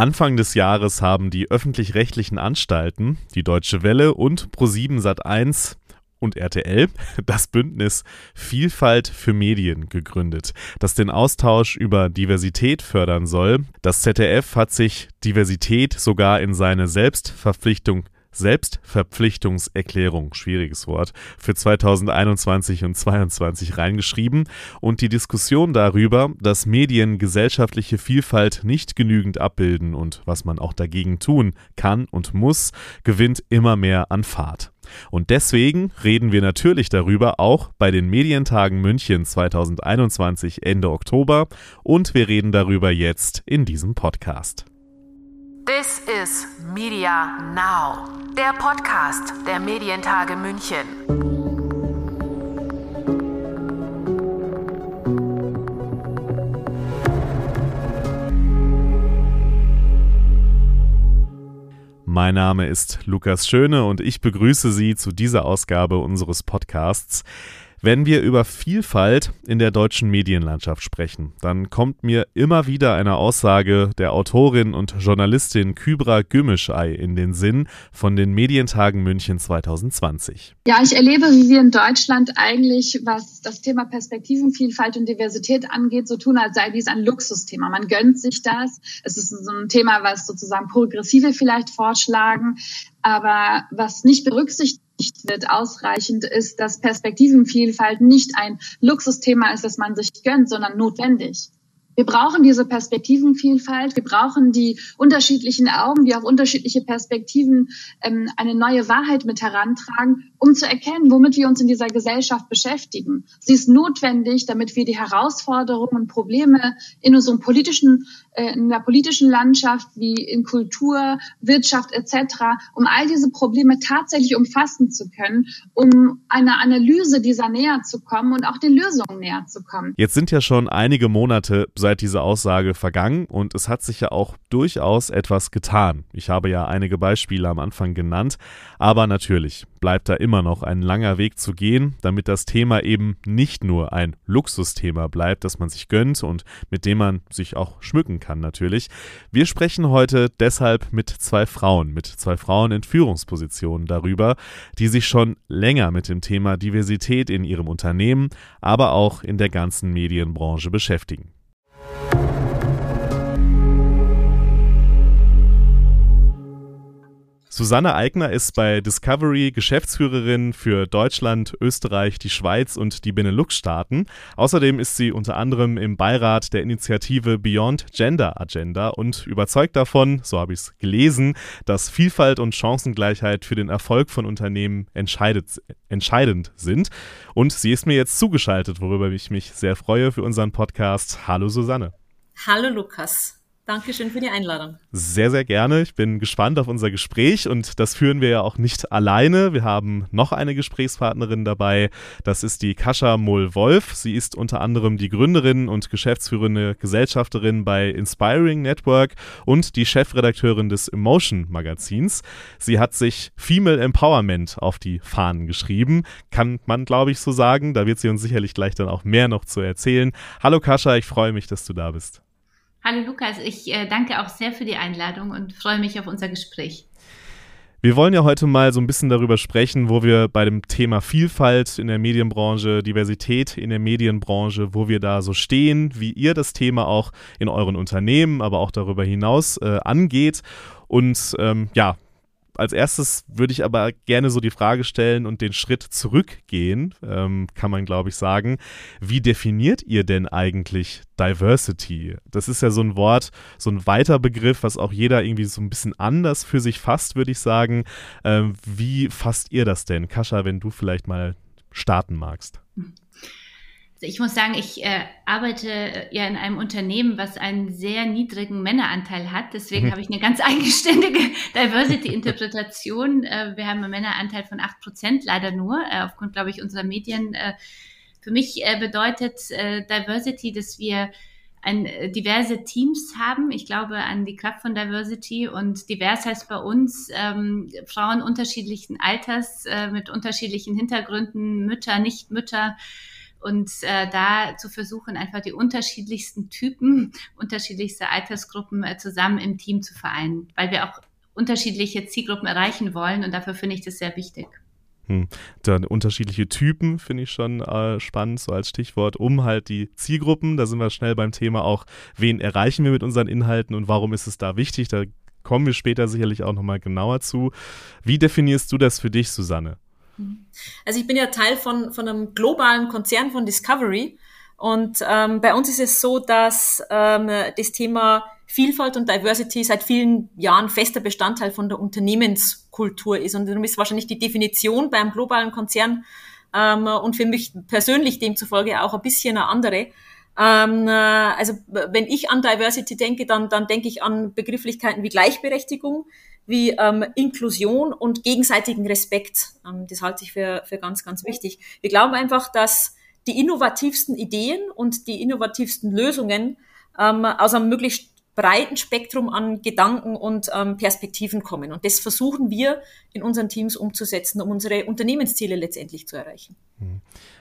Anfang des Jahres haben die öffentlich-rechtlichen Anstalten, die Deutsche Welle und Pro7 Sat1 und RTL das Bündnis Vielfalt für Medien gegründet, das den Austausch über Diversität fördern soll. Das ZDF hat sich Diversität sogar in seine Selbstverpflichtung Selbstverpflichtungserklärung, schwieriges Wort, für 2021 und 2022 reingeschrieben und die Diskussion darüber, dass Medien gesellschaftliche Vielfalt nicht genügend abbilden und was man auch dagegen tun kann und muss, gewinnt immer mehr an Fahrt. Und deswegen reden wir natürlich darüber auch bei den Medientagen München 2021 Ende Oktober und wir reden darüber jetzt in diesem Podcast. This is Media Now, der Podcast der Medientage München. Mein Name ist Lukas Schöne und ich begrüße Sie zu dieser Ausgabe unseres Podcasts. Wenn wir über Vielfalt in der deutschen Medienlandschaft sprechen, dann kommt mir immer wieder eine Aussage der Autorin und Journalistin Kybra Gümüşay in den Sinn von den Medientagen München 2020. Ja, ich erlebe, wie wir in Deutschland eigentlich, was das Thema Perspektivenvielfalt und Diversität angeht, so tun, als sei dies ein Luxusthema. Man gönnt sich das. Es ist so ein Thema, was sozusagen Progressive vielleicht vorschlagen, aber was nicht berücksichtigt wird. Ausreichend, ist, dass Perspektivenvielfalt nicht ein Luxusthema ist, das man sich gönnt, sondern notwendig. Wir brauchen diese Perspektivenvielfalt, wir brauchen die unterschiedlichen Augen, die auf unterschiedliche Perspektiven ähm, eine neue Wahrheit mit herantragen, um zu erkennen, womit wir uns in dieser Gesellschaft beschäftigen. Sie ist notwendig, damit wir die Herausforderungen und Probleme in unserem politischen, äh, in der politischen Landschaft wie in Kultur, Wirtschaft etc., um all diese Probleme tatsächlich umfassen zu können, um einer Analyse dieser näher zu kommen und auch den Lösungen näher zu kommen. Jetzt sind ja schon einige Monate seit seit dieser Aussage vergangen und es hat sich ja auch durchaus etwas getan. Ich habe ja einige Beispiele am Anfang genannt, aber natürlich bleibt da immer noch ein langer Weg zu gehen, damit das Thema eben nicht nur ein Luxusthema bleibt, das man sich gönnt und mit dem man sich auch schmücken kann natürlich. Wir sprechen heute deshalb mit zwei Frauen, mit zwei Frauen in Führungspositionen darüber, die sich schon länger mit dem Thema Diversität in ihrem Unternehmen, aber auch in der ganzen Medienbranche beschäftigen. Susanne Eigner ist bei Discovery Geschäftsführerin für Deutschland, Österreich, die Schweiz und die Benelux-Staaten. Außerdem ist sie unter anderem im Beirat der Initiative Beyond Gender Agenda und überzeugt davon, so habe ich es gelesen, dass Vielfalt und Chancengleichheit für den Erfolg von Unternehmen entscheidend sind. Und sie ist mir jetzt zugeschaltet, worüber ich mich sehr freue für unseren Podcast. Hallo Susanne. Hallo Lukas. Dankeschön für die Einladung. Sehr, sehr gerne. Ich bin gespannt auf unser Gespräch und das führen wir ja auch nicht alleine. Wir haben noch eine Gesprächspartnerin dabei. Das ist die Kascha Moll-Wolf. Sie ist unter anderem die Gründerin und geschäftsführende Gesellschafterin bei Inspiring Network und die Chefredakteurin des Emotion Magazins. Sie hat sich Female Empowerment auf die Fahnen geschrieben. Kann man, glaube ich, so sagen. Da wird sie uns sicherlich gleich dann auch mehr noch zu erzählen. Hallo Kascha, ich freue mich, dass du da bist. Hallo Lukas, ich äh, danke auch sehr für die Einladung und freue mich auf unser Gespräch. Wir wollen ja heute mal so ein bisschen darüber sprechen, wo wir bei dem Thema Vielfalt in der Medienbranche, Diversität in der Medienbranche, wo wir da so stehen, wie ihr das Thema auch in euren Unternehmen, aber auch darüber hinaus äh, angeht. Und ähm, ja, als erstes würde ich aber gerne so die Frage stellen und den Schritt zurückgehen, ähm, kann man glaube ich sagen. Wie definiert ihr denn eigentlich Diversity? Das ist ja so ein Wort, so ein weiter Begriff, was auch jeder irgendwie so ein bisschen anders für sich fasst, würde ich sagen. Ähm, wie fasst ihr das denn? Kascha, wenn du vielleicht mal starten magst. Mhm ich muss sagen, ich äh, arbeite äh, ja in einem Unternehmen, was einen sehr niedrigen Männeranteil hat. Deswegen mhm. habe ich eine ganz eigenständige Diversity-Interpretation. Äh, wir haben einen Männeranteil von acht Prozent, leider nur, äh, aufgrund, glaube ich, unserer Medien. Äh, für mich äh, bedeutet Diversity, dass wir ein, diverse Teams haben. Ich glaube an die Kraft von Diversity und divers heißt bei uns ähm, Frauen unterschiedlichen Alters, äh, mit unterschiedlichen Hintergründen, Mütter, Nichtmütter, und äh, da zu versuchen, einfach die unterschiedlichsten Typen, unterschiedlichste Altersgruppen äh, zusammen im Team zu vereinen, weil wir auch unterschiedliche Zielgruppen erreichen wollen und dafür finde ich das sehr wichtig. Hm. Dann unterschiedliche Typen finde ich schon äh, spannend, so als Stichwort, um halt die Zielgruppen. Da sind wir schnell beim Thema auch, wen erreichen wir mit unseren Inhalten und warum ist es da wichtig? Da kommen wir später sicherlich auch nochmal genauer zu. Wie definierst du das für dich, Susanne? Also ich bin ja Teil von, von einem globalen Konzern von Discovery und ähm, bei uns ist es so, dass ähm, das Thema Vielfalt und Diversity seit vielen Jahren fester Bestandteil von der Unternehmenskultur ist und darum ist wahrscheinlich die Definition beim globalen Konzern ähm, und für mich persönlich demzufolge auch ein bisschen eine andere. Ähm, äh, also wenn ich an Diversity denke, dann, dann denke ich an Begrifflichkeiten wie Gleichberechtigung, wie ähm, Inklusion und gegenseitigen Respekt. Ähm, das halte ich für, für ganz, ganz wichtig. Wir glauben einfach, dass die innovativsten Ideen und die innovativsten Lösungen ähm, aus einem möglichst breiten Spektrum an Gedanken und ähm, Perspektiven kommen. Und das versuchen wir in unseren Teams umzusetzen, um unsere Unternehmensziele letztendlich zu erreichen. Mhm.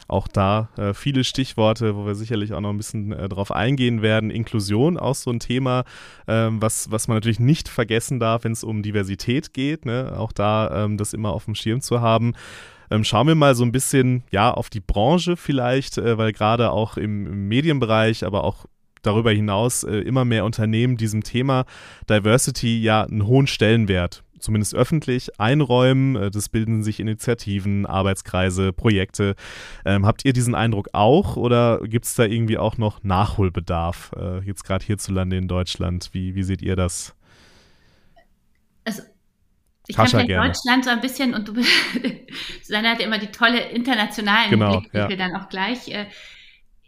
Auch da äh, viele Stichworte, wo wir sicherlich auch noch ein bisschen äh, drauf eingehen werden. Inklusion, auch so ein Thema, ähm, was, was man natürlich nicht vergessen darf, wenn es um Diversität geht. Ne? Auch da ähm, das immer auf dem Schirm zu haben. Ähm, schauen wir mal so ein bisschen ja auf die Branche vielleicht, äh, weil gerade auch im, im Medienbereich, aber auch darüber hinaus äh, immer mehr Unternehmen diesem Thema Diversity ja einen hohen Stellenwert zumindest öffentlich einräumen. Äh, das bilden sich Initiativen, Arbeitskreise, Projekte. Ähm, habt ihr diesen Eindruck auch oder gibt es da irgendwie auch noch Nachholbedarf, äh, jetzt gerade hierzulande in Deutschland? Wie, wie seht ihr das? Also ich Kascha kann vielleicht Deutschland so ein bisschen und du Susanne hat ja immer die tolle internationalen genau, Blickwinkel ja. dann auch gleich. Äh,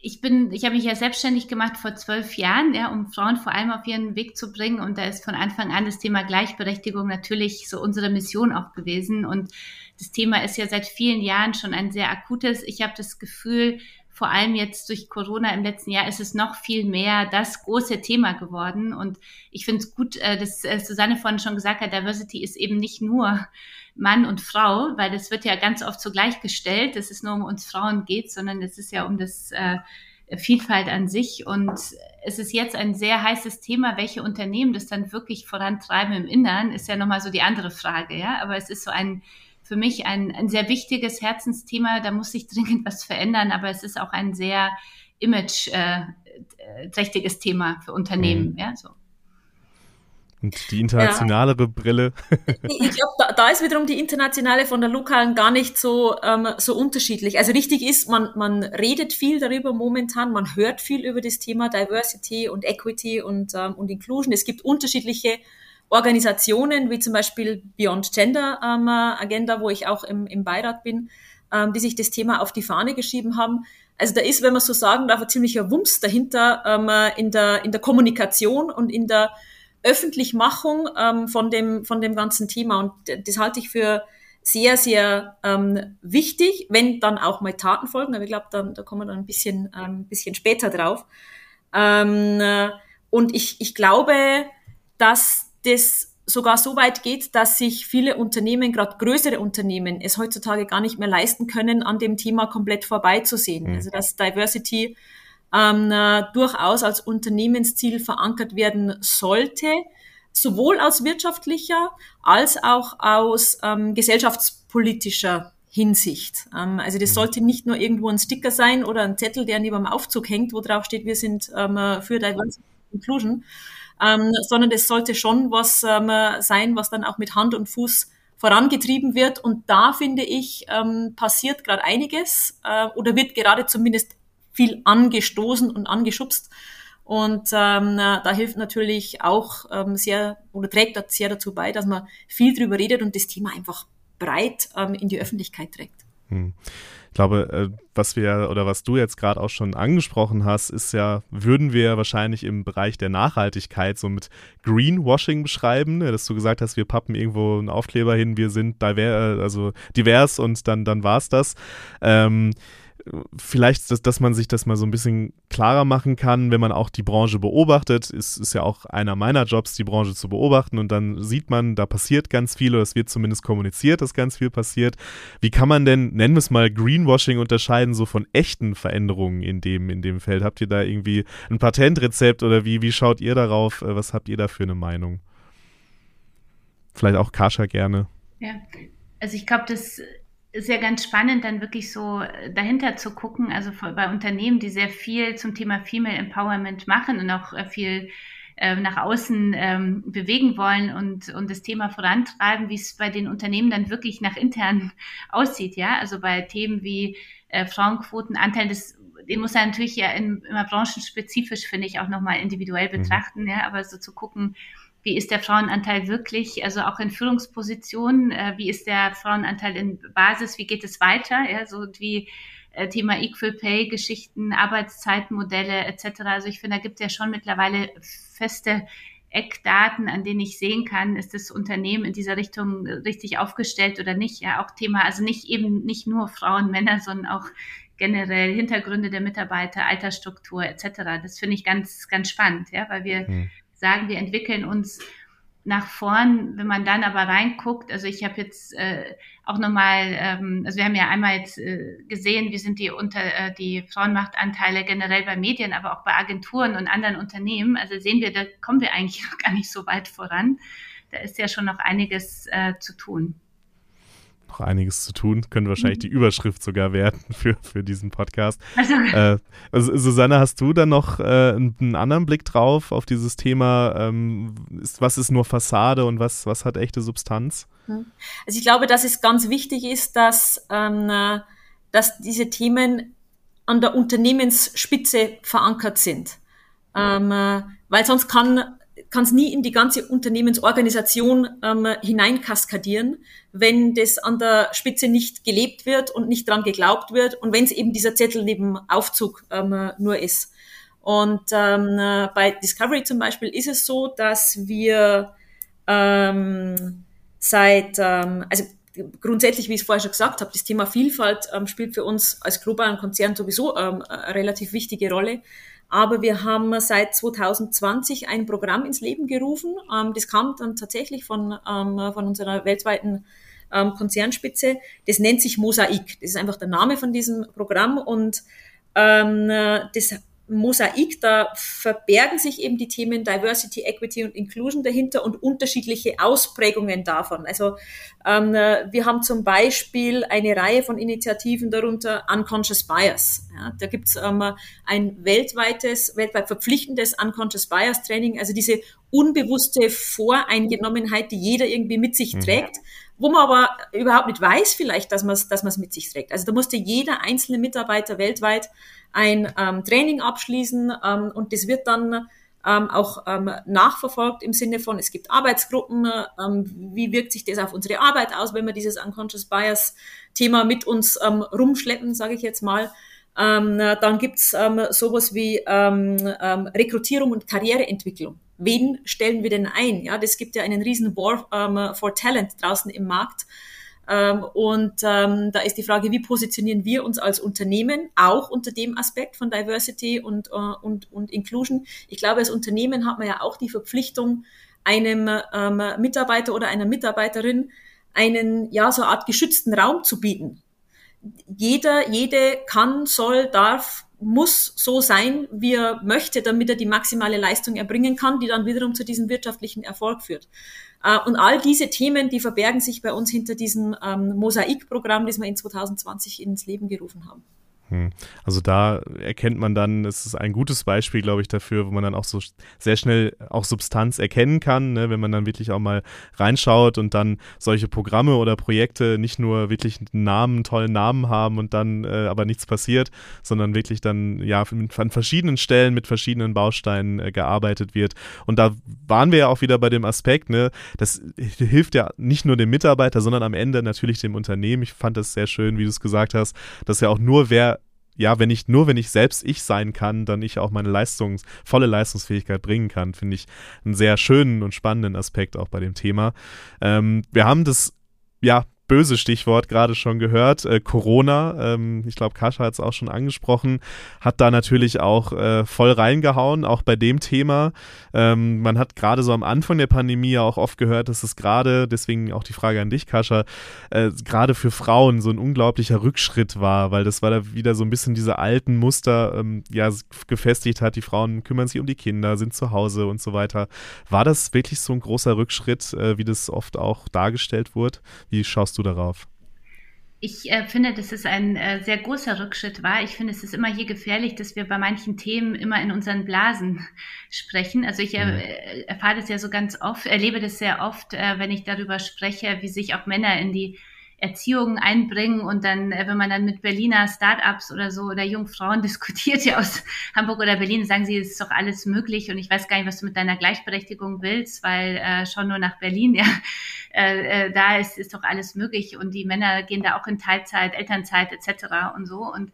ich bin, ich habe mich ja selbstständig gemacht vor zwölf Jahren, ja, um Frauen vor allem auf ihren Weg zu bringen. Und da ist von Anfang an das Thema Gleichberechtigung natürlich so unsere Mission auch gewesen. Und das Thema ist ja seit vielen Jahren schon ein sehr akutes. Ich habe das Gefühl, vor allem jetzt durch Corona im letzten Jahr ist es noch viel mehr das große Thema geworden. Und ich finde es gut, äh, dass äh, Susanne vorhin schon gesagt hat, Diversity ist eben nicht nur Mann und Frau, weil das wird ja ganz oft so gleichgestellt, dass es nur um uns Frauen geht, sondern es ist ja um das äh, Vielfalt an sich. Und es ist jetzt ein sehr heißes Thema, welche Unternehmen das dann wirklich vorantreiben im Innern, ist ja nochmal so die andere Frage, ja. Aber es ist so ein für mich ein, ein sehr wichtiges Herzensthema. Da muss sich dringend was verändern, aber es ist auch ein sehr image-trächtiges äh, Thema für Unternehmen. Mhm. Ja, so. Und die internationalere ja. Brille. ich glaube, da, da, ist wiederum die internationale von der lokalen gar nicht so, ähm, so unterschiedlich. Also richtig ist, man, man redet viel darüber momentan, man hört viel über das Thema Diversity und Equity und, ähm, und Inclusion. Es gibt unterschiedliche Organisationen, wie zum Beispiel Beyond Gender ähm, Agenda, wo ich auch im, im Beirat bin, ähm, die sich das Thema auf die Fahne geschrieben haben. Also da ist, wenn man so sagen darf, ein ziemlicher Wumms dahinter ähm, in, der, in der Kommunikation und in der Öffentlichmachung ähm, von, dem, von dem ganzen Thema. Und das halte ich für sehr, sehr ähm, wichtig, wenn dann auch mal Taten folgen. Aber ich glaube, da, da kommen wir dann ein bisschen, ähm, bisschen später drauf. Ähm, äh, und ich, ich glaube, dass das sogar so weit geht, dass sich viele Unternehmen, gerade größere Unternehmen, es heutzutage gar nicht mehr leisten können, an dem Thema komplett vorbeizusehen. Mhm. Also dass Diversity ähm, äh, durchaus als Unternehmensziel verankert werden sollte, sowohl aus wirtschaftlicher als auch aus ähm, gesellschaftspolitischer Hinsicht. Ähm, also das mhm. sollte nicht nur irgendwo ein Sticker sein oder ein Zettel, der neben dem Aufzug hängt, wo drauf steht, wir sind ähm, äh, für Diversity Inclusion, ähm, sondern das sollte schon was ähm, sein, was dann auch mit Hand und Fuß vorangetrieben wird. Und da finde ich, ähm, passiert gerade einiges äh, oder wird gerade zumindest viel angestoßen und angeschubst. Und ähm, da hilft natürlich auch ähm, sehr oder trägt das sehr dazu bei, dass man viel drüber redet und das Thema einfach breit ähm, in die Öffentlichkeit trägt. Hm. Ich glaube, äh, was wir oder was du jetzt gerade auch schon angesprochen hast, ist ja, würden wir wahrscheinlich im Bereich der Nachhaltigkeit so mit Greenwashing beschreiben, ne? dass du gesagt hast, wir pappen irgendwo einen Aufkleber hin, wir sind diver, also divers und dann, dann war es das. Ähm, vielleicht, dass, dass man sich das mal so ein bisschen klarer machen kann, wenn man auch die Branche beobachtet. Ist, ist ja auch einer meiner Jobs, die Branche zu beobachten und dann sieht man, da passiert ganz viel oder es wird zumindest kommuniziert, dass ganz viel passiert. Wie kann man denn, nennen wir es mal, Greenwashing unterscheiden, so von echten Veränderungen in dem, in dem Feld? Habt ihr da irgendwie ein Patentrezept oder wie, wie schaut ihr darauf? Äh, was habt ihr da für eine Meinung? Vielleicht auch Kascha gerne. Ja, also ich glaube, das ist ja ganz spannend, dann wirklich so äh, dahinter zu gucken, also bei Unternehmen, die sehr viel zum Thema Female Empowerment machen und auch äh, viel äh, nach außen ähm, bewegen wollen und, und das Thema vorantreiben, wie es bei den Unternehmen dann wirklich nach intern aussieht, ja, also bei Themen wie äh, Frauenquotenanteil, das den muss er natürlich ja in, immer branchenspezifisch, finde ich, auch nochmal individuell mhm. betrachten, mhm. ja, aber so zu gucken, wie ist der Frauenanteil wirklich, also auch in Führungspositionen, äh, wie ist der Frauenanteil in Basis, wie geht es weiter, ja, so wie äh, Thema Equal Pay, Geschichten, Arbeitszeitmodelle etc. Also ich finde, da gibt es ja schon mittlerweile feste Eckdaten, an denen ich sehen kann, ist das Unternehmen in dieser Richtung richtig aufgestellt oder nicht. Ja, auch Thema, also nicht eben nicht nur Frauen, Männer, sondern auch generell Hintergründe der Mitarbeiter, Altersstruktur etc. Das finde ich ganz, ganz spannend, ja, weil wir hm sagen, wir entwickeln uns nach vorn, wenn man dann aber reinguckt, also ich habe jetzt äh, auch nochmal, ähm, also wir haben ja einmal jetzt äh, gesehen, wie sind die unter äh, die Frauenmachtanteile generell bei Medien, aber auch bei Agenturen und anderen Unternehmen. Also sehen wir, da kommen wir eigentlich noch gar nicht so weit voran. Da ist ja schon noch einiges äh, zu tun noch einiges zu tun. Könnte wahrscheinlich mhm. die Überschrift sogar werden für, für diesen Podcast. Also, äh, also, Susanne, hast du da noch äh, einen, anderen Blick drauf auf dieses Thema? Ähm, ist, was ist nur Fassade und was, was hat echte Substanz? Mhm. Also ich glaube, dass es ganz wichtig ist, dass, ähm, dass diese Themen an der Unternehmensspitze verankert sind. Ähm, äh, weil sonst kann kann es nie in die ganze Unternehmensorganisation ähm, hineinkaskadieren, wenn das an der Spitze nicht gelebt wird und nicht dran geglaubt wird und wenn es eben dieser Zettel neben Aufzug ähm, nur ist. Und ähm, bei Discovery zum Beispiel ist es so, dass wir ähm, seit, ähm, also grundsätzlich, wie ich es vorher schon gesagt habe, das Thema Vielfalt ähm, spielt für uns als globalen Konzern sowieso ähm, eine relativ wichtige Rolle. Aber wir haben seit 2020 ein Programm ins Leben gerufen. Ähm, das kam dann tatsächlich von, ähm, von unserer weltweiten ähm, Konzernspitze. Das nennt sich Mosaik. Das ist einfach der Name von diesem Programm und das Mosaik, da verbergen sich eben die Themen Diversity, Equity und Inclusion dahinter und unterschiedliche Ausprägungen davon. Also ähm, wir haben zum Beispiel eine Reihe von Initiativen darunter Unconscious Bias. Ja, da gibt's ähm, ein weltweites, weltweit verpflichtendes Unconscious Bias Training, also diese unbewusste Voreingenommenheit, die jeder irgendwie mit sich mhm. trägt, wo man aber überhaupt nicht weiß vielleicht, dass man es dass mit sich trägt. Also da musste jeder einzelne Mitarbeiter weltweit ein ähm, Training abschließen ähm, und das wird dann ähm, auch ähm, nachverfolgt im Sinne von, es gibt Arbeitsgruppen, ähm, wie wirkt sich das auf unsere Arbeit aus, wenn wir dieses Unconscious Bias Thema mit uns ähm, rumschleppen, sage ich jetzt mal. Ähm, dann gibt's ähm, sowas wie ähm, ähm, Rekrutierung und Karriereentwicklung. Wen stellen wir denn ein? Ja, das gibt ja einen riesen War ähm, for Talent draußen im Markt. Ähm, und ähm, da ist die Frage, wie positionieren wir uns als Unternehmen auch unter dem Aspekt von Diversity und, äh, und, und Inclusion. Ich glaube, als Unternehmen hat man ja auch die Verpflichtung, einem ähm, Mitarbeiter oder einer Mitarbeiterin einen, ja, so eine Art geschützten Raum zu bieten. Jeder, jede kann, soll, darf, muss so sein, wie er möchte, damit er die maximale Leistung erbringen kann, die dann wiederum zu diesem wirtschaftlichen Erfolg führt. Äh, und all diese Themen, die verbergen sich bei uns hinter diesem ähm, Mosaikprogramm, das wir in 2020 ins Leben gerufen haben. Hm. Also da erkennt man dann, es ist ein gutes Beispiel, glaube ich, dafür, wo man dann auch so sehr schnell auch Substanz erkennen kann, ne, wenn man dann wirklich auch mal reinschaut und dann solche Programme oder Projekte nicht nur wirklich einen Namen, tollen Namen haben und dann äh, aber nichts passiert, sondern wirklich dann ja an verschiedenen Stellen mit verschiedenen Bausteinen äh, gearbeitet wird. Und da waren wir ja auch wieder bei dem Aspekt, ne, das hilft ja nicht nur dem Mitarbeiter, sondern am Ende natürlich dem Unternehmen. Ich fand das sehr schön, wie du es gesagt hast, dass ja auch nur wer ja, wenn ich, nur wenn ich selbst ich sein kann, dann ich auch meine Leistungs-, volle Leistungsfähigkeit bringen kann, finde ich einen sehr schönen und spannenden Aspekt auch bei dem Thema. Ähm, wir haben das ja böse Stichwort gerade schon gehört, äh, Corona. Ähm, ich glaube, Kascha hat es auch schon angesprochen, hat da natürlich auch äh, voll reingehauen, auch bei dem Thema. Ähm, man hat gerade so am Anfang der Pandemie ja auch oft gehört, dass es gerade, deswegen auch die Frage an dich, Kascha, äh, gerade für Frauen so ein unglaublicher Rückschritt war, weil das war da wieder so ein bisschen diese alten Muster ähm, ja gefestigt hat. Die Frauen kümmern sich um die Kinder, sind zu Hause und so weiter. War das wirklich so ein großer Rückschritt, äh, wie das oft auch dargestellt wurde? Wie schaust du darauf? Ich äh, finde, dass es ein äh, sehr großer Rückschritt war. Ich finde, es ist immer hier gefährlich, dass wir bei manchen Themen immer in unseren Blasen sprechen. Also ich äh, erfahre das ja so ganz oft, erlebe das sehr oft, äh, wenn ich darüber spreche, wie sich auch Männer in die Erziehung einbringen und dann, äh, wenn man dann mit Berliner Startups oder so oder Jungfrauen diskutiert, ja aus Hamburg oder Berlin, sagen sie, es ist doch alles möglich und ich weiß gar nicht, was du mit deiner Gleichberechtigung willst, weil äh, schon nur nach Berlin, ja, äh, äh, da ist, ist doch alles möglich und die Männer gehen da auch in Teilzeit, Elternzeit etc. und so und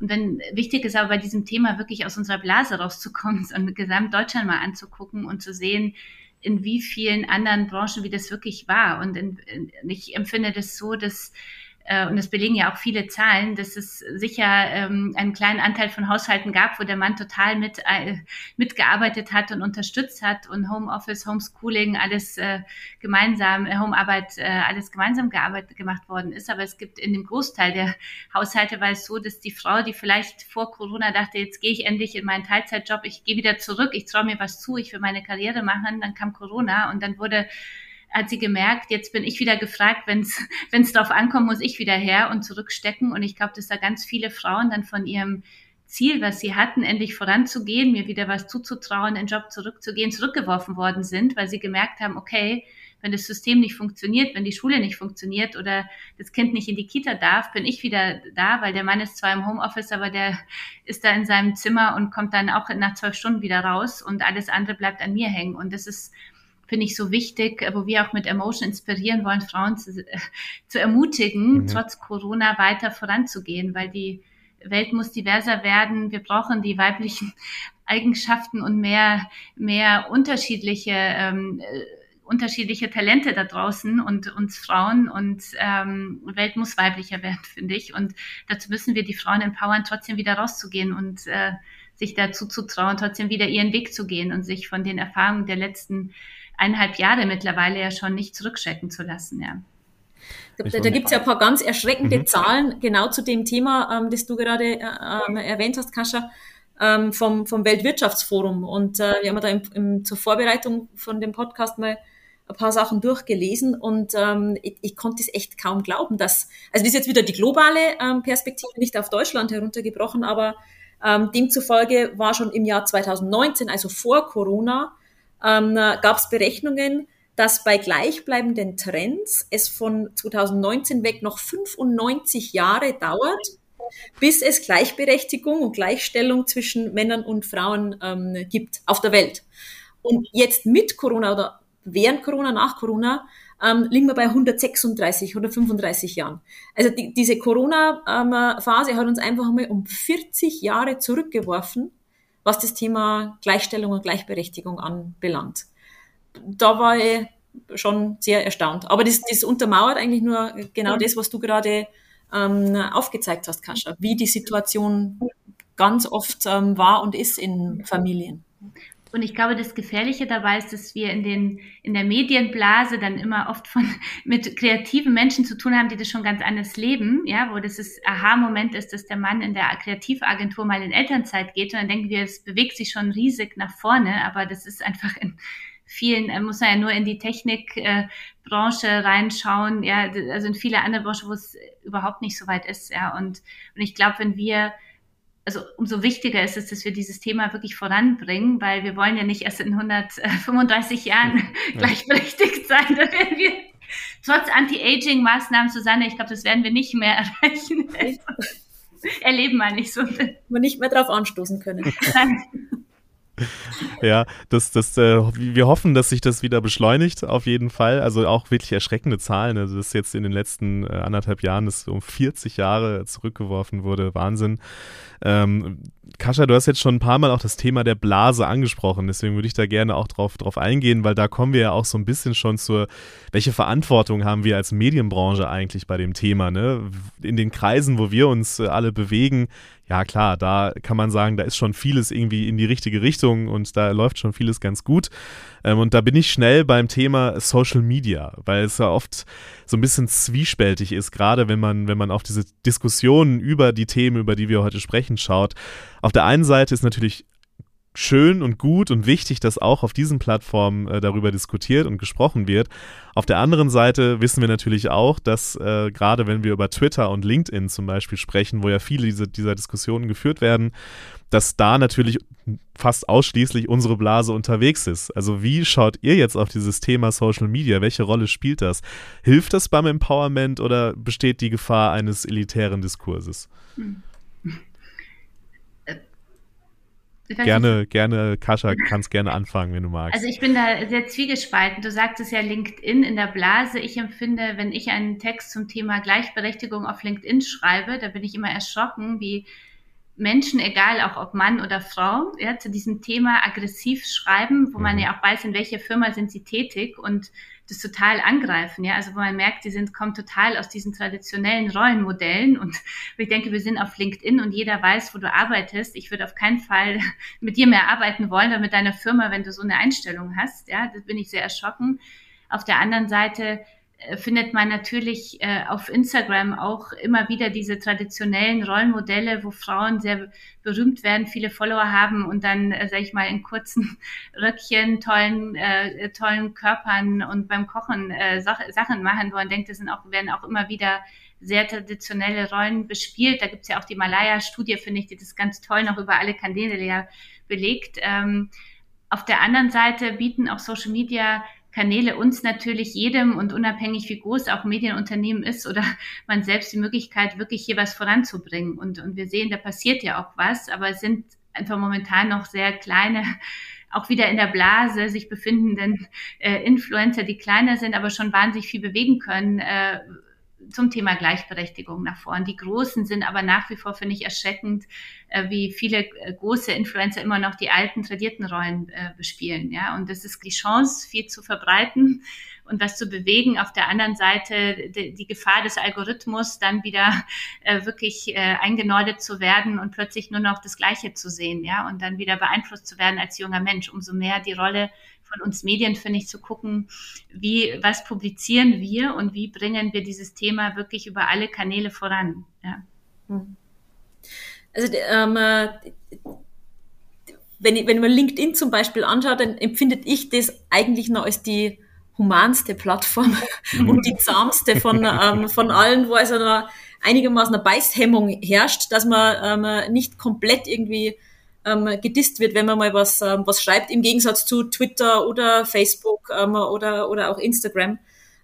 und wenn wichtig ist aber bei diesem Thema wirklich aus unserer Blase rauszukommen und gesamt Deutschland mal anzugucken und zu sehen, in wie vielen anderen Branchen, wie das wirklich war. Und in, in, ich empfinde das so, dass und das belegen ja auch viele Zahlen, dass es sicher ähm, einen kleinen Anteil von Haushalten gab, wo der Mann total mit, äh, mitgearbeitet hat und unterstützt hat und Homeoffice, Homeschooling, alles äh, gemeinsam, äh, Homearbeit, äh, alles gemeinsam gearbeitet, gemacht worden ist. Aber es gibt in dem Großteil der Haushalte war es so, dass die Frau, die vielleicht vor Corona dachte, jetzt gehe ich endlich in meinen Teilzeitjob, ich gehe wieder zurück, ich traue mir was zu, ich will meine Karriere machen, dann kam Corona und dann wurde hat sie gemerkt, jetzt bin ich wieder gefragt, wenn es darauf ankommt, muss ich wieder her und zurückstecken. Und ich glaube, dass da ganz viele Frauen dann von ihrem Ziel, was sie hatten, endlich voranzugehen, mir wieder was zuzutrauen, in den Job zurückzugehen, zurückgeworfen worden sind, weil sie gemerkt haben, okay, wenn das System nicht funktioniert, wenn die Schule nicht funktioniert oder das Kind nicht in die Kita darf, bin ich wieder da, weil der Mann ist zwar im Homeoffice, aber der ist da in seinem Zimmer und kommt dann auch nach zwölf Stunden wieder raus und alles andere bleibt an mir hängen. Und das ist finde ich so wichtig, wo wir auch mit Emotion inspirieren wollen, Frauen zu, zu ermutigen, mhm. trotz Corona weiter voranzugehen, weil die Welt muss diverser werden. Wir brauchen die weiblichen Eigenschaften und mehr, mehr unterschiedliche, ähm, unterschiedliche Talente da draußen und uns Frauen und ähm, Welt muss weiblicher werden, finde ich. Und dazu müssen wir die Frauen empowern, trotzdem wieder rauszugehen und äh, sich dazu zu trauen, trotzdem wieder ihren Weg zu gehen und sich von den Erfahrungen der letzten eineinhalb Jahre mittlerweile ja schon nicht zurückschrecken zu lassen, ja. Da, da gibt es ja ein paar ganz erschreckende mhm. Zahlen genau zu dem Thema, ähm, das du gerade äh, ähm, erwähnt hast, Kascha, ähm, vom, vom Weltwirtschaftsforum. Und äh, wir haben da im, im, zur Vorbereitung von dem Podcast mal ein paar Sachen durchgelesen und ähm, ich, ich konnte es echt kaum glauben, dass, also das ist jetzt wieder die globale ähm, Perspektive, nicht auf Deutschland heruntergebrochen, aber ähm, demzufolge war schon im Jahr 2019, also vor Corona, ähm, gab es Berechnungen, dass bei gleichbleibenden Trends es von 2019 weg noch 95 Jahre dauert, bis es Gleichberechtigung und Gleichstellung zwischen Männern und Frauen ähm, gibt auf der Welt. Und jetzt mit Corona oder während Corona, nach Corona, ähm, liegen wir bei 136, 135 Jahren. Also die, diese Corona-Phase ähm, hat uns einfach einmal um 40 Jahre zurückgeworfen was das Thema Gleichstellung und Gleichberechtigung anbelangt. Da war ich schon sehr erstaunt. Aber das, das untermauert eigentlich nur genau das, was du gerade ähm, aufgezeigt hast, Kascha, wie die Situation ganz oft ähm, war und ist in Familien. Und ich glaube, das Gefährliche dabei ist, dass wir in, den, in der Medienblase dann immer oft von, mit kreativen Menschen zu tun haben, die das schon ganz anders leben, ja, wo das das Aha-Moment ist, dass der Mann in der Kreativagentur mal in Elternzeit geht und dann denken wir, es bewegt sich schon riesig nach vorne, aber das ist einfach in vielen, äh, muss man ja nur in die Technikbranche äh, reinschauen, ja, also in viele andere Branchen, wo es überhaupt nicht so weit ist, ja, und, und ich glaube, wenn wir also umso wichtiger ist es, dass wir dieses Thema wirklich voranbringen, weil wir wollen ja nicht erst in 135 Jahren ja. gleichberechtigt sein. Da werden wir trotz Anti-Aging-Maßnahmen, Susanne, ich glaube, das werden wir nicht mehr erreichen. Erleben wir nicht so. Wir nicht mehr darauf anstoßen können. ja, das, das, äh, wir hoffen, dass sich das wieder beschleunigt, auf jeden Fall. Also auch wirklich erschreckende Zahlen. Also das jetzt in den letzten äh, anderthalb Jahren, das um 40 Jahre zurückgeworfen wurde. Wahnsinn. Ähm, Kascha, du hast jetzt schon ein paar Mal auch das Thema der Blase angesprochen, deswegen würde ich da gerne auch drauf, drauf eingehen, weil da kommen wir ja auch so ein bisschen schon zur, welche Verantwortung haben wir als Medienbranche eigentlich bei dem Thema, ne? In den Kreisen, wo wir uns äh, alle bewegen, ja klar, da kann man sagen, da ist schon vieles irgendwie in die richtige Richtung und da läuft schon vieles ganz gut. Ähm, und da bin ich schnell beim Thema Social Media, weil es ja oft so ein bisschen zwiespältig ist, gerade wenn man, wenn man auf diese Diskussionen über die Themen, über die wir heute sprechen, schaut. Auf der einen Seite ist natürlich schön und gut und wichtig, dass auch auf diesen Plattformen äh, darüber diskutiert und gesprochen wird. Auf der anderen Seite wissen wir natürlich auch, dass äh, gerade wenn wir über Twitter und LinkedIn zum Beispiel sprechen, wo ja viele diese, dieser Diskussionen geführt werden, dass da natürlich fast ausschließlich unsere Blase unterwegs ist. Also wie schaut ihr jetzt auf dieses Thema Social Media? Welche Rolle spielt das? Hilft das beim Empowerment oder besteht die Gefahr eines elitären Diskurses? Hm. Gerne, gerne, Kascha, kannst gerne anfangen, wenn du magst. Also ich bin da sehr zwiegespalten. Du sagtest ja LinkedIn in der Blase. Ich empfinde, wenn ich einen Text zum Thema Gleichberechtigung auf LinkedIn schreibe, da bin ich immer erschrocken, wie Menschen, egal auch ob Mann oder Frau, ja, zu diesem Thema aggressiv schreiben, wo man mhm. ja auch weiß, in welcher Firma sind sie tätig und das total angreifen, ja, also wo man merkt, die sind, kommen total aus diesen traditionellen Rollenmodellen und ich denke, wir sind auf LinkedIn und jeder weiß, wo du arbeitest. Ich würde auf keinen Fall mit dir mehr arbeiten wollen oder mit deiner Firma, wenn du so eine Einstellung hast, ja, das bin ich sehr erschrocken. Auf der anderen Seite findet man natürlich äh, auf Instagram auch immer wieder diese traditionellen Rollenmodelle, wo Frauen sehr berühmt werden, viele Follower haben und dann, äh, sag ich mal, in kurzen Röckchen, tollen, äh, tollen Körpern und beim Kochen äh, Sach Sachen machen, wo man denkt, das sind auch, werden auch immer wieder sehr traditionelle Rollen bespielt. Da gibt's ja auch die Malaya-Studie, finde ich, die das ganz toll noch über alle Kanäle belegt. Ähm, auf der anderen Seite bieten auch Social Media Kanäle uns natürlich jedem und unabhängig wie groß auch Medienunternehmen ist oder man selbst die Möglichkeit, wirklich hier was voranzubringen. Und, und wir sehen, da passiert ja auch was, aber es sind einfach momentan noch sehr kleine, auch wieder in der Blase sich befindenden äh, Influencer, die kleiner sind, aber schon wahnsinnig viel bewegen können. Äh, zum Thema Gleichberechtigung nach vorn. Die Großen sind aber nach wie vor, finde ich, erschreckend, äh, wie viele äh, große Influencer immer noch die alten, tradierten Rollen äh, bespielen. Ja? Und das ist die Chance, viel zu verbreiten und was zu bewegen. Auf der anderen Seite die, die Gefahr des Algorithmus, dann wieder äh, wirklich äh, eingenordet zu werden und plötzlich nur noch das Gleiche zu sehen, ja, und dann wieder beeinflusst zu werden als junger Mensch. Umso mehr die Rolle von uns Medien, finde ich, zu gucken, wie, was publizieren wir und wie bringen wir dieses Thema wirklich über alle Kanäle voran. Ja. Hm. Also ähm, äh, wenn, wenn man LinkedIn zum Beispiel anschaut, dann empfindet ich das eigentlich noch als die humanste Plattform und die zahmste von, ähm, von allen, wo also noch einigermaßen eine Beißhemmung herrscht, dass man ähm, nicht komplett irgendwie ähm, gedisst wird, wenn man mal was, ähm, was schreibt, im Gegensatz zu Twitter oder Facebook ähm, oder, oder auch Instagram.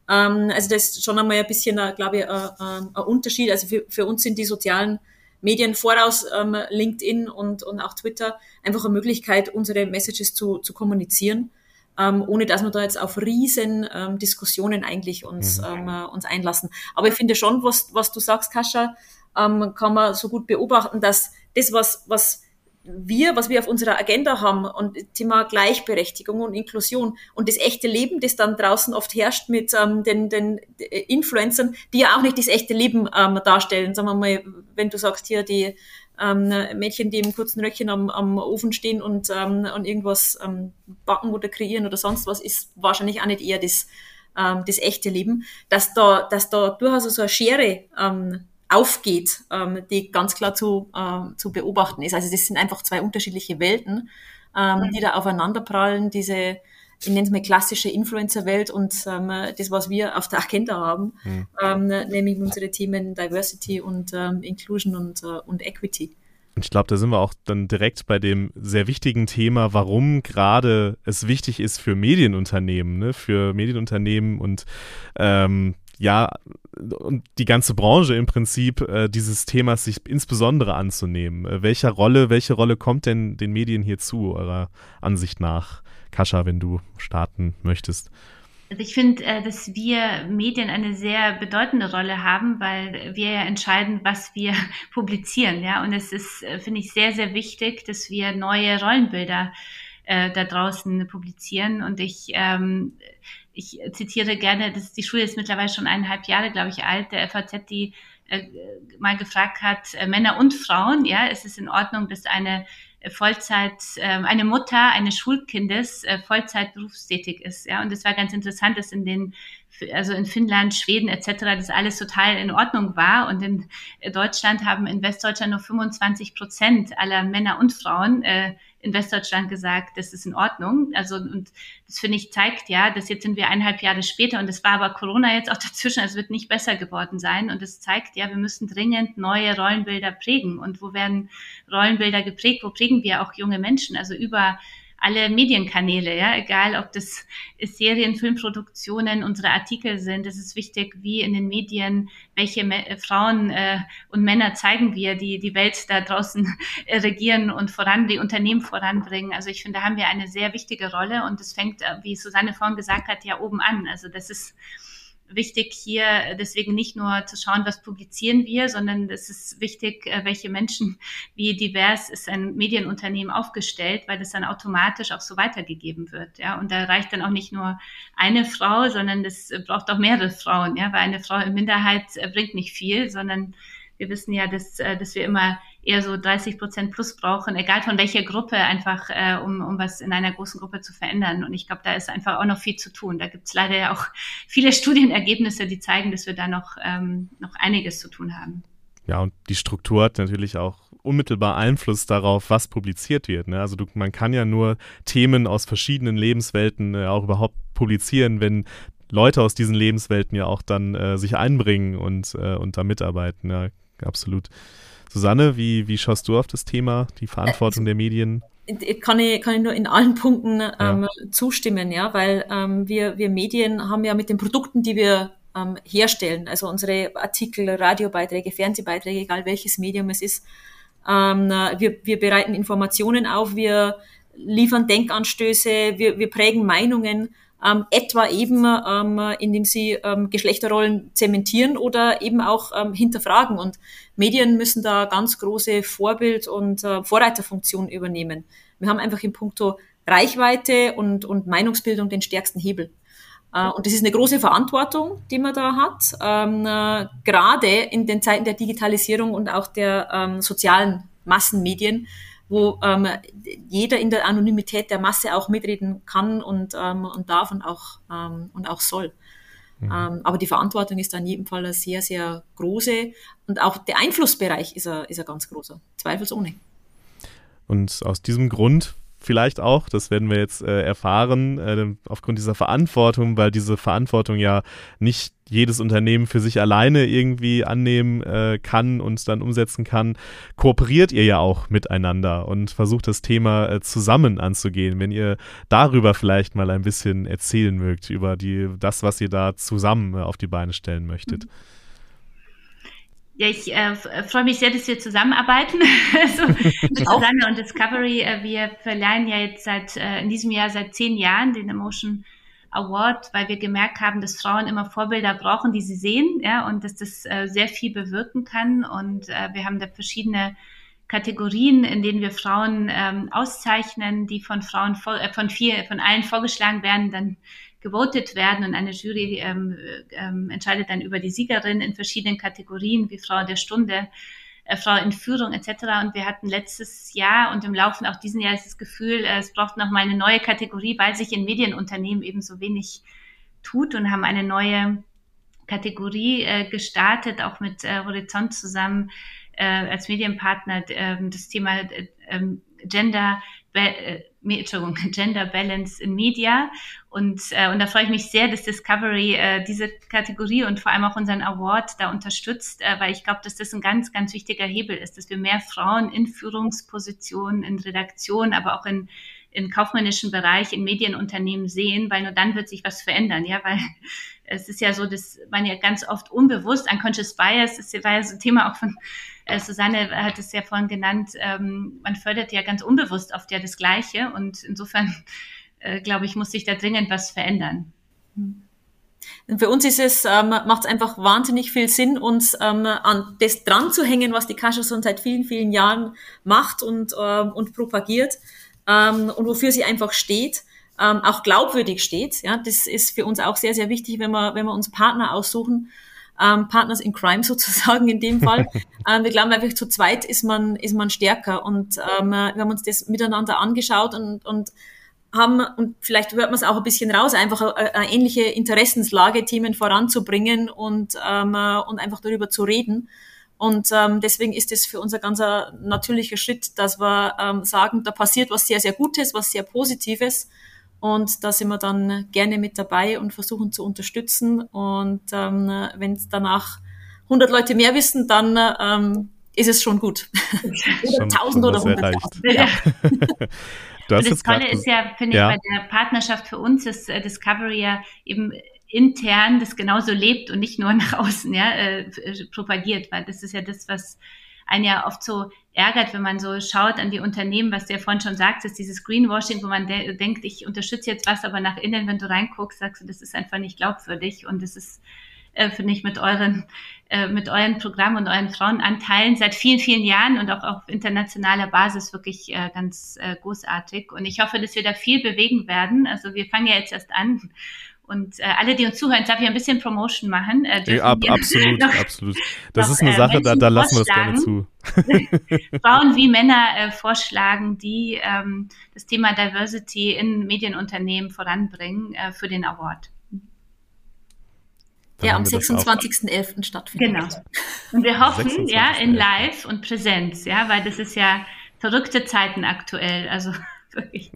Ähm, also das ist schon einmal ein bisschen, äh, glaube ich, äh, äh, ein Unterschied. Also für, für uns sind die sozialen Medien voraus, ähm, LinkedIn und, und auch Twitter, einfach eine Möglichkeit, unsere Messages zu, zu kommunizieren, ähm, ohne dass wir da jetzt auf riesen ähm, Diskussionen eigentlich uns, mhm. ähm, äh, uns einlassen. Aber ich finde schon, was, was du sagst, Kascha, ähm, kann man so gut beobachten, dass das, was, was wir, was wir auf unserer Agenda haben und Thema Gleichberechtigung und Inklusion und das echte Leben, das dann draußen oft herrscht mit ähm, den, den Influencern, die ja auch nicht das echte Leben ähm, darstellen. Sagen wir mal, wenn du sagst hier die ähm, Mädchen, die im kurzen Röckchen am, am Ofen stehen und, ähm, und irgendwas ähm, backen oder kreieren oder sonst was, ist wahrscheinlich auch nicht eher das, ähm, das echte Leben, dass da, dass da durchaus so eine Schere ähm, aufgeht, ähm, die ganz klar zu, äh, zu beobachten ist. Also das sind einfach zwei unterschiedliche Welten, ähm, mhm. die da aufeinanderprallen, diese, ich nenne es mal klassische Influencer-Welt und ähm, das, was wir auf der Agenda haben, mhm. ähm, nämlich unsere Themen Diversity und ähm, Inclusion und, äh, und Equity. Ich glaube, da sind wir auch dann direkt bei dem sehr wichtigen Thema, warum gerade es wichtig ist für Medienunternehmen, ne? für Medienunternehmen und ähm, ja, und die ganze Branche im Prinzip äh, dieses Themas sich insbesondere anzunehmen. Äh, welcher Rolle, welche Rolle kommt denn den Medien hier zu, eurer Ansicht nach? Kascha, wenn du starten möchtest. Also ich finde, äh, dass wir Medien eine sehr bedeutende Rolle haben, weil wir ja entscheiden, was wir publizieren. Ja, und es ist, äh, finde ich, sehr, sehr wichtig, dass wir neue Rollenbilder äh, da draußen publizieren. Und ich, ähm, ich zitiere gerne, dass die Schule ist mittlerweile schon eineinhalb Jahre, glaube ich, alt, der FAZ, die äh, mal gefragt hat, äh, Männer und Frauen, ja, ist es in Ordnung, dass eine Vollzeit, äh, eine Mutter eines Schulkindes äh, Vollzeit berufstätig ist. Ja, und es war ganz interessant, dass in den, also in Finnland, Schweden etc. das alles total in Ordnung war. Und in Deutschland haben in Westdeutschland nur 25 Prozent aller Männer und Frauen äh, in Westdeutschland gesagt, das ist in Ordnung. Also, und das finde ich zeigt ja, dass jetzt sind wir eineinhalb Jahre später und es war aber Corona jetzt auch dazwischen, es wird nicht besser geworden sein. Und es zeigt ja, wir müssen dringend neue Rollenbilder prägen. Und wo werden Rollenbilder geprägt? Wo prägen wir auch junge Menschen? Also über alle Medienkanäle, ja, egal ob das Serien, Filmproduktionen, unsere Artikel sind. Es ist wichtig, wie in den Medien, welche Me Frauen äh, und Männer zeigen wir, die die Welt da draußen äh, regieren und voran, die Unternehmen voranbringen. Also ich finde, da haben wir eine sehr wichtige Rolle und das fängt, äh, wie Susanne vorhin gesagt hat, ja oben an. Also das ist wichtig hier deswegen nicht nur zu schauen, was publizieren wir, sondern es ist wichtig, äh, welche Menschen, wie divers ist ein Medienunternehmen aufgestellt, weil das dann automatisch auch so weitergegeben wird. Ja, und da reicht dann auch nicht nur eine Frau, sondern das braucht auch mehrere Frauen. Ja, weil eine Frau in Minderheit äh, bringt nicht viel, sondern wir wissen ja, dass, äh, dass wir immer eher so 30 Prozent plus brauchen, egal von welcher Gruppe, einfach äh, um, um was in einer großen Gruppe zu verändern. Und ich glaube, da ist einfach auch noch viel zu tun. Da gibt es leider ja auch viele Studienergebnisse, die zeigen, dass wir da noch, ähm, noch einiges zu tun haben. Ja, und die Struktur hat natürlich auch unmittelbar Einfluss darauf, was publiziert wird. Ne? Also du, man kann ja nur Themen aus verschiedenen Lebenswelten äh, auch überhaupt publizieren, wenn Leute aus diesen Lebenswelten ja auch dann äh, sich einbringen und, äh, und da mitarbeiten. Ja, absolut. Susanne, wie, wie schaust du auf das Thema, die Verantwortung der Medien? Kann ich, kann ich nur in allen Punkten ähm, ja. zustimmen, ja, weil ähm, wir, wir Medien haben ja mit den Produkten, die wir ähm, herstellen, also unsere Artikel, Radiobeiträge, Fernsehbeiträge, egal welches Medium es ist, ähm, wir, wir bereiten Informationen auf, wir liefern Denkanstöße, wir, wir prägen Meinungen ähm, etwa eben, ähm, indem sie ähm, Geschlechterrollen zementieren oder eben auch ähm, hinterfragen. Und Medien müssen da ganz große Vorbild- und äh, Vorreiterfunktion übernehmen. Wir haben einfach in puncto Reichweite und, und Meinungsbildung den stärksten Hebel. Äh, und das ist eine große Verantwortung, die man da hat, ähm, äh, gerade in den Zeiten der Digitalisierung und auch der ähm, sozialen Massenmedien, wo ähm, jeder in der Anonymität der Masse auch mitreden kann und, ähm, und darf und auch, ähm, und auch soll. Mhm. Ähm, aber die Verantwortung ist da in jedem Fall eine sehr, sehr große und auch der Einflussbereich ist ein, ist ein ganz großer, zweifelsohne. Und aus diesem Grund vielleicht auch, das werden wir jetzt äh, erfahren, äh, aufgrund dieser Verantwortung, weil diese Verantwortung ja nicht jedes Unternehmen für sich alleine irgendwie annehmen äh, kann und dann umsetzen kann, kooperiert ihr ja auch miteinander und versucht das Thema äh, zusammen anzugehen. Wenn ihr darüber vielleicht mal ein bisschen erzählen mögt, über die, das, was ihr da zusammen äh, auf die Beine stellen möchtet. Mhm. Ja, ich äh, freue mich sehr, dass wir zusammenarbeiten. also, mit Susanne und Discovery. Äh, wir verleihen ja jetzt seit äh, in diesem Jahr seit zehn Jahren den Emotion Award, weil wir gemerkt haben, dass Frauen immer Vorbilder brauchen, die sie sehen, ja, und dass das äh, sehr viel bewirken kann. Und äh, wir haben da verschiedene Kategorien, in denen wir Frauen ähm, auszeichnen, die von Frauen äh, von vier, von allen vorgeschlagen werden, dann gewotet werden und eine Jury ähm, ähm, entscheidet dann über die Siegerin in verschiedenen Kategorien wie Frau der Stunde, äh, Frau in Führung etc. Und wir hatten letztes Jahr und im Laufe auch diesen Jahres das Gefühl, äh, es braucht noch mal eine neue Kategorie, weil sich in Medienunternehmen eben so wenig tut und haben eine neue Kategorie äh, gestartet, auch mit äh, Horizont zusammen äh, als Medienpartner äh, das Thema äh, ähm, Gender Entschuldigung, Gender Balance in Media. Und, äh, und da freue ich mich sehr, dass Discovery äh, diese Kategorie und vor allem auch unseren Award da unterstützt, äh, weil ich glaube, dass das ein ganz, ganz wichtiger Hebel ist, dass wir mehr Frauen in Führungspositionen, in Redaktion, aber auch in im kaufmännischen Bereich in Medienunternehmen sehen, weil nur dann wird sich was verändern, ja, weil es ist ja so, dass man ja ganz oft unbewusst, unconscious bias, das war ja so ein Thema auch von äh, Susanne hat es ja vorhin genannt, ähm, man fördert ja ganz unbewusst oft ja das Gleiche und insofern, äh, glaube ich, muss sich da dringend was verändern. Für uns ist es, ähm, macht es einfach wahnsinnig viel Sinn, uns ähm, an das dran zu hängen, was die Kascha schon seit vielen, vielen Jahren macht und, ähm, und propagiert ähm, und wofür sie einfach steht ähm, auch glaubwürdig steht. Ja, das ist für uns auch sehr, sehr wichtig, wenn wir, wenn wir uns Partner aussuchen, ähm, Partners in Crime sozusagen in dem Fall. ähm, wir glauben einfach, zu zweit ist man, ist man stärker. Und ähm, wir haben uns das miteinander angeschaut und, und haben, und vielleicht hört man es auch ein bisschen raus, einfach eine, eine ähnliche Interessenslage, Themen voranzubringen und, ähm, und einfach darüber zu reden. Und ähm, deswegen ist es für uns ein ganz natürlicher Schritt, dass wir ähm, sagen, da passiert was sehr, sehr Gutes, was sehr Positives. Und da sind wir dann gerne mit dabei und versuchen zu unterstützen. Und ähm, wenn es danach 100 Leute mehr wissen, dann ähm, ist es schon gut. oder 1000 oder 100. Ja. das Tolle ist ja, finde ja. ich, bei der Partnerschaft für uns ist äh, Discovery ja eben intern das genauso lebt und nicht nur nach außen ja, äh, propagiert, weil das ist ja das, was einen ja oft so ärgert, wenn man so schaut an die Unternehmen, was du ja vorhin schon sagst, ist dieses Greenwashing, wo man de denkt, ich unterstütze jetzt was, aber nach innen, wenn du reinguckst, sagst du, das ist einfach nicht glaubwürdig und das ist äh, finde ich mit euren äh, mit euren Programmen und euren Frauenanteilen seit vielen vielen Jahren und auch auf internationaler Basis wirklich äh, ganz großartig und ich hoffe, dass wir da viel bewegen werden. Also wir fangen ja jetzt erst an und äh, alle, die uns zuhören, darf ich ein bisschen Promotion machen. Äh, ja, ab, absolut, absolut. Das noch, ist eine äh, Sache, da, da lassen wir das gerne zu. Frauen wie Männer äh, vorschlagen, die ähm, das Thema Diversity in Medienunternehmen voranbringen äh, für den Award. Dann ja, am 26.11. stattfindet. Genau. Und wir hoffen, ja, in Live und Präsenz, ja, weil das ist ja verrückte Zeiten aktuell. Also wirklich.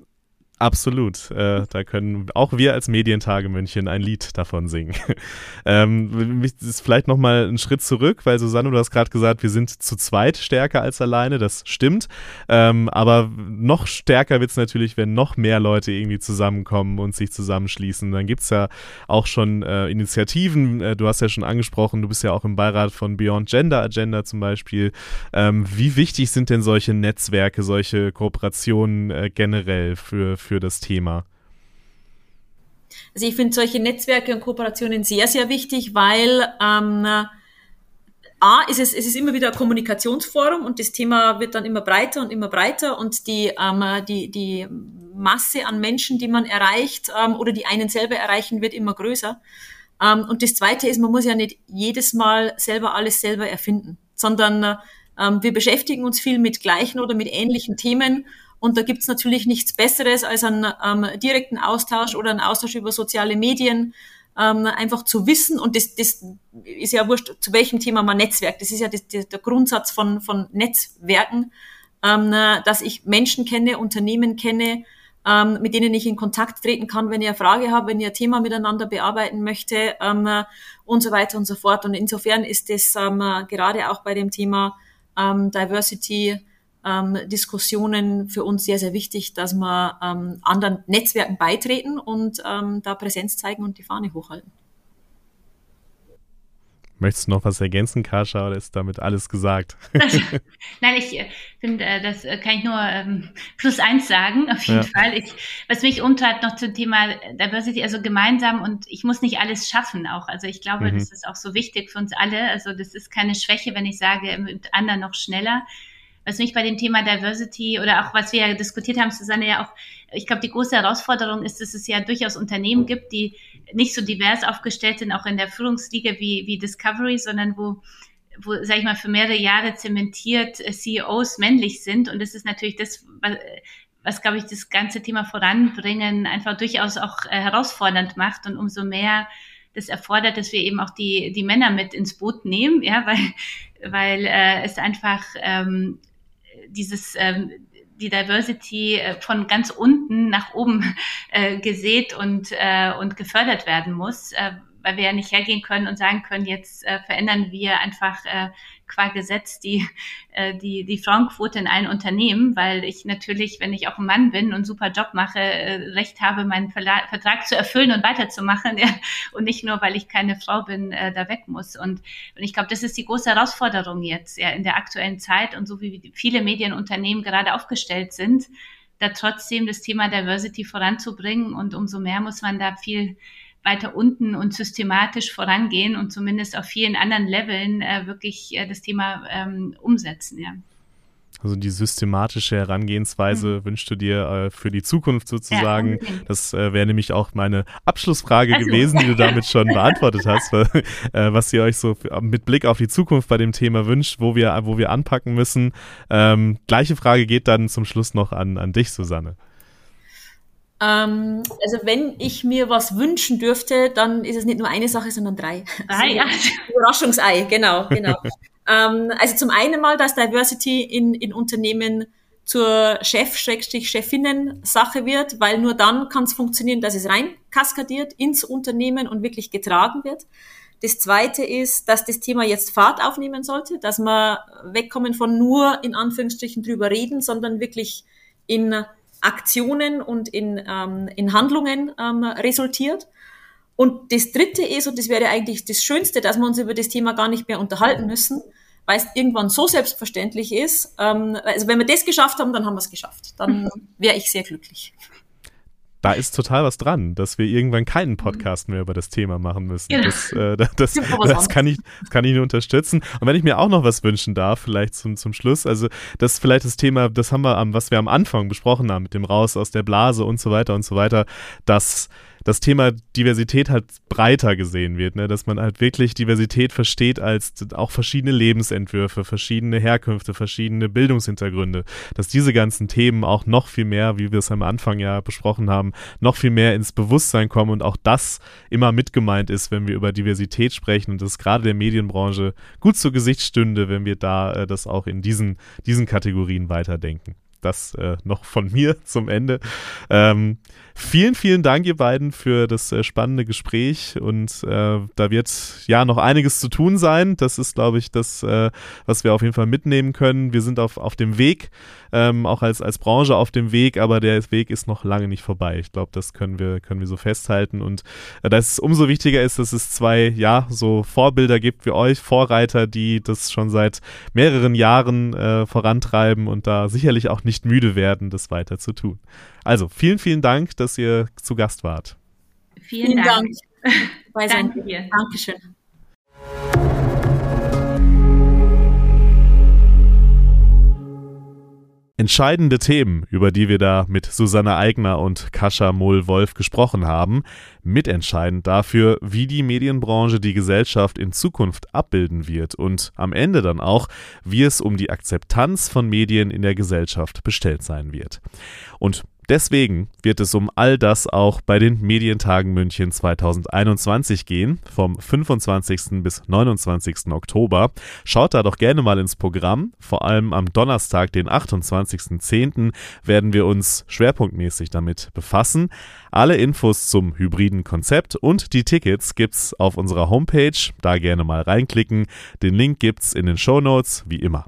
Absolut. Äh, da können auch wir als Medientage München ein Lied davon singen. ähm, ist vielleicht nochmal ein Schritt zurück, weil Susanne, du hast gerade gesagt, wir sind zu zweit stärker als alleine. Das stimmt. Ähm, aber noch stärker wird es natürlich, wenn noch mehr Leute irgendwie zusammenkommen und sich zusammenschließen. Dann gibt es ja auch schon äh, Initiativen. Äh, du hast ja schon angesprochen, du bist ja auch im Beirat von Beyond Gender Agenda zum Beispiel. Ähm, wie wichtig sind denn solche Netzwerke, solche Kooperationen äh, generell für, für für das Thema? Also ich finde solche Netzwerke und Kooperationen sehr, sehr wichtig, weil ähm, A, ist es, es ist immer wieder ein Kommunikationsforum und das Thema wird dann immer breiter und immer breiter und die, ähm, die, die Masse an Menschen, die man erreicht ähm, oder die einen selber erreichen, wird immer größer. Ähm, und das Zweite ist, man muss ja nicht jedes Mal selber alles selber erfinden, sondern ähm, wir beschäftigen uns viel mit gleichen oder mit ähnlichen Themen und da gibt's natürlich nichts Besseres als einen ähm, direkten Austausch oder einen Austausch über soziale Medien, ähm, einfach zu wissen. Und das, das ist ja wurscht, zu welchem Thema man netzwerkt. Das ist ja das, das, der Grundsatz von, von Netzwerken, ähm, dass ich Menschen kenne, Unternehmen kenne, ähm, mit denen ich in Kontakt treten kann, wenn ich eine Frage habe, wenn ich ein Thema miteinander bearbeiten möchte ähm, und so weiter und so fort. Und insofern ist das ähm, gerade auch bei dem Thema ähm, Diversity ähm, Diskussionen für uns sehr, sehr wichtig, dass wir ähm, anderen Netzwerken beitreten und ähm, da Präsenz zeigen und die Fahne hochhalten. Möchtest du noch was ergänzen, Kascha, oder ist damit alles gesagt? nein, ich äh, finde, äh, das äh, kann ich nur ähm, plus eins sagen, auf jeden ja. Fall. Ich, was mich umtreibt noch zum Thema Diversity, also gemeinsam und ich muss nicht alles schaffen auch. Also ich glaube, mhm. das ist auch so wichtig für uns alle. Also das ist keine Schwäche, wenn ich sage, mit anderen noch schneller was mich bei dem Thema Diversity oder auch was wir ja diskutiert haben, Susanne, ja auch, ich glaube, die große Herausforderung ist, dass es ja durchaus Unternehmen gibt, die nicht so divers aufgestellt sind, auch in der Führungsliga wie, wie Discovery, sondern wo wo, sag ich mal, für mehrere Jahre zementiert äh, CEOs männlich sind. Und das ist natürlich das, was, was glaube ich, das ganze Thema voranbringen einfach durchaus auch äh, herausfordernd macht. Und umso mehr das erfordert, dass wir eben auch die, die Männer mit ins Boot nehmen, ja, weil, weil äh, es einfach ähm, dieses ähm, die Diversity äh, von ganz unten nach oben äh, gesät und, äh, und gefördert werden muss, äh, weil wir ja nicht hergehen können und sagen können, jetzt äh, verändern wir einfach äh, qua Gesetz die, äh, die, die Frauenquote in allen Unternehmen, weil ich natürlich, wenn ich auch ein Mann bin und einen super Job mache, äh, Recht habe, meinen Verla Vertrag zu erfüllen und weiterzumachen ja, und nicht nur, weil ich keine Frau bin, äh, da weg muss. Und, und ich glaube, das ist die große Herausforderung jetzt ja, in der aktuellen Zeit und so wie viele Medienunternehmen gerade aufgestellt sind, da trotzdem das Thema Diversity voranzubringen und umso mehr muss man da viel weiter unten und systematisch vorangehen und zumindest auf vielen anderen Leveln äh, wirklich äh, das Thema ähm, umsetzen. Ja. Also die systematische Herangehensweise mhm. wünschst du dir äh, für die Zukunft sozusagen. Ja, das äh, wäre nämlich auch meine Abschlussfrage also. gewesen, die du damit schon beantwortet hast, äh, was ihr euch so mit Blick auf die Zukunft bei dem Thema wünscht, wo wir, wo wir anpacken müssen. Ähm, gleiche Frage geht dann zum Schluss noch an, an dich, Susanne. Ähm, also wenn ich mir was wünschen dürfte, dann ist es nicht nur eine Sache, sondern drei. Ah, ja. Überraschungsei, genau, genau. ähm, also zum einen mal, dass Diversity in, in Unternehmen zur Chef-Chefinnen-Sache wird, weil nur dann kann es funktionieren, dass es rein kaskadiert ins Unternehmen und wirklich getragen wird. Das zweite ist, dass das Thema jetzt Fahrt aufnehmen sollte, dass wir wegkommen von nur in Anführungsstrichen drüber reden, sondern wirklich in Aktionen und in, ähm, in Handlungen ähm, resultiert. Und das Dritte ist, und das wäre eigentlich das Schönste, dass wir uns über das Thema gar nicht mehr unterhalten müssen, weil es irgendwann so selbstverständlich ist. Ähm, also wenn wir das geschafft haben, dann haben wir es geschafft. Dann wäre ich sehr glücklich da ist total was dran, dass wir irgendwann keinen Podcast mehr über das Thema machen müssen. Ja. Das, äh, das, das, das, kann ich, das kann ich nur unterstützen. Und wenn ich mir auch noch was wünschen darf, vielleicht zum, zum Schluss, also das ist vielleicht das Thema, das haben wir am, was wir am Anfang besprochen haben, mit dem Raus aus der Blase und so weiter und so weiter, dass das Thema Diversität halt breiter gesehen wird, ne? dass man halt wirklich Diversität versteht als auch verschiedene Lebensentwürfe, verschiedene Herkünfte, verschiedene Bildungshintergründe, dass diese ganzen Themen auch noch viel mehr, wie wir es am Anfang ja besprochen haben, noch viel mehr ins Bewusstsein kommen und auch das immer mit gemeint ist, wenn wir über Diversität sprechen und das gerade der Medienbranche gut zu Gesicht stünde, wenn wir da äh, das auch in diesen, diesen Kategorien weiterdenken das äh, noch von mir zum Ende. Ähm, vielen, vielen Dank, ihr beiden, für das äh, spannende Gespräch. Und äh, da wird ja noch einiges zu tun sein. Das ist, glaube ich, das, äh, was wir auf jeden Fall mitnehmen können. Wir sind auf, auf dem Weg, ähm, auch als, als Branche auf dem Weg, aber der Weg ist noch lange nicht vorbei. Ich glaube, das können wir, können wir so festhalten. Und äh, dass es umso wichtiger ist, dass es zwei, ja, so Vorbilder gibt wie euch, Vorreiter, die das schon seit mehreren Jahren äh, vorantreiben und da sicherlich auch nicht müde werden, das weiter zu tun. Also, vielen, vielen Dank, dass ihr zu Gast wart. Vielen, vielen Dank. Dank. Danke dir. Dankeschön. Entscheidende Themen, über die wir da mit Susanne Eigner und Kascha Mohl-Wolf gesprochen haben, mitentscheidend dafür, wie die Medienbranche die Gesellschaft in Zukunft abbilden wird und am Ende dann auch, wie es um die Akzeptanz von Medien in der Gesellschaft bestellt sein wird. Und Deswegen wird es um all das auch bei den Medientagen München 2021 gehen, vom 25. bis 29. Oktober. Schaut da doch gerne mal ins Programm. Vor allem am Donnerstag, den 28.10., werden wir uns schwerpunktmäßig damit befassen. Alle Infos zum hybriden Konzept und die Tickets gibt's auf unserer Homepage. Da gerne mal reinklicken. Den Link gibt's in den Show Notes, wie immer.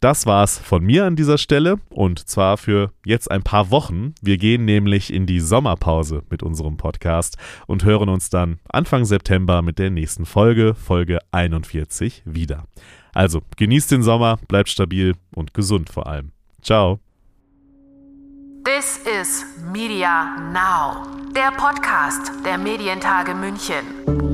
Das war's von mir an dieser Stelle und zwar für jetzt ein paar Wochen. Wir gehen nämlich in die Sommerpause mit unserem Podcast und hören uns dann Anfang September mit der nächsten Folge, Folge 41, wieder. Also genießt den Sommer, bleibt stabil und gesund vor allem. Ciao. This is Media Now, der Podcast der Medientage München.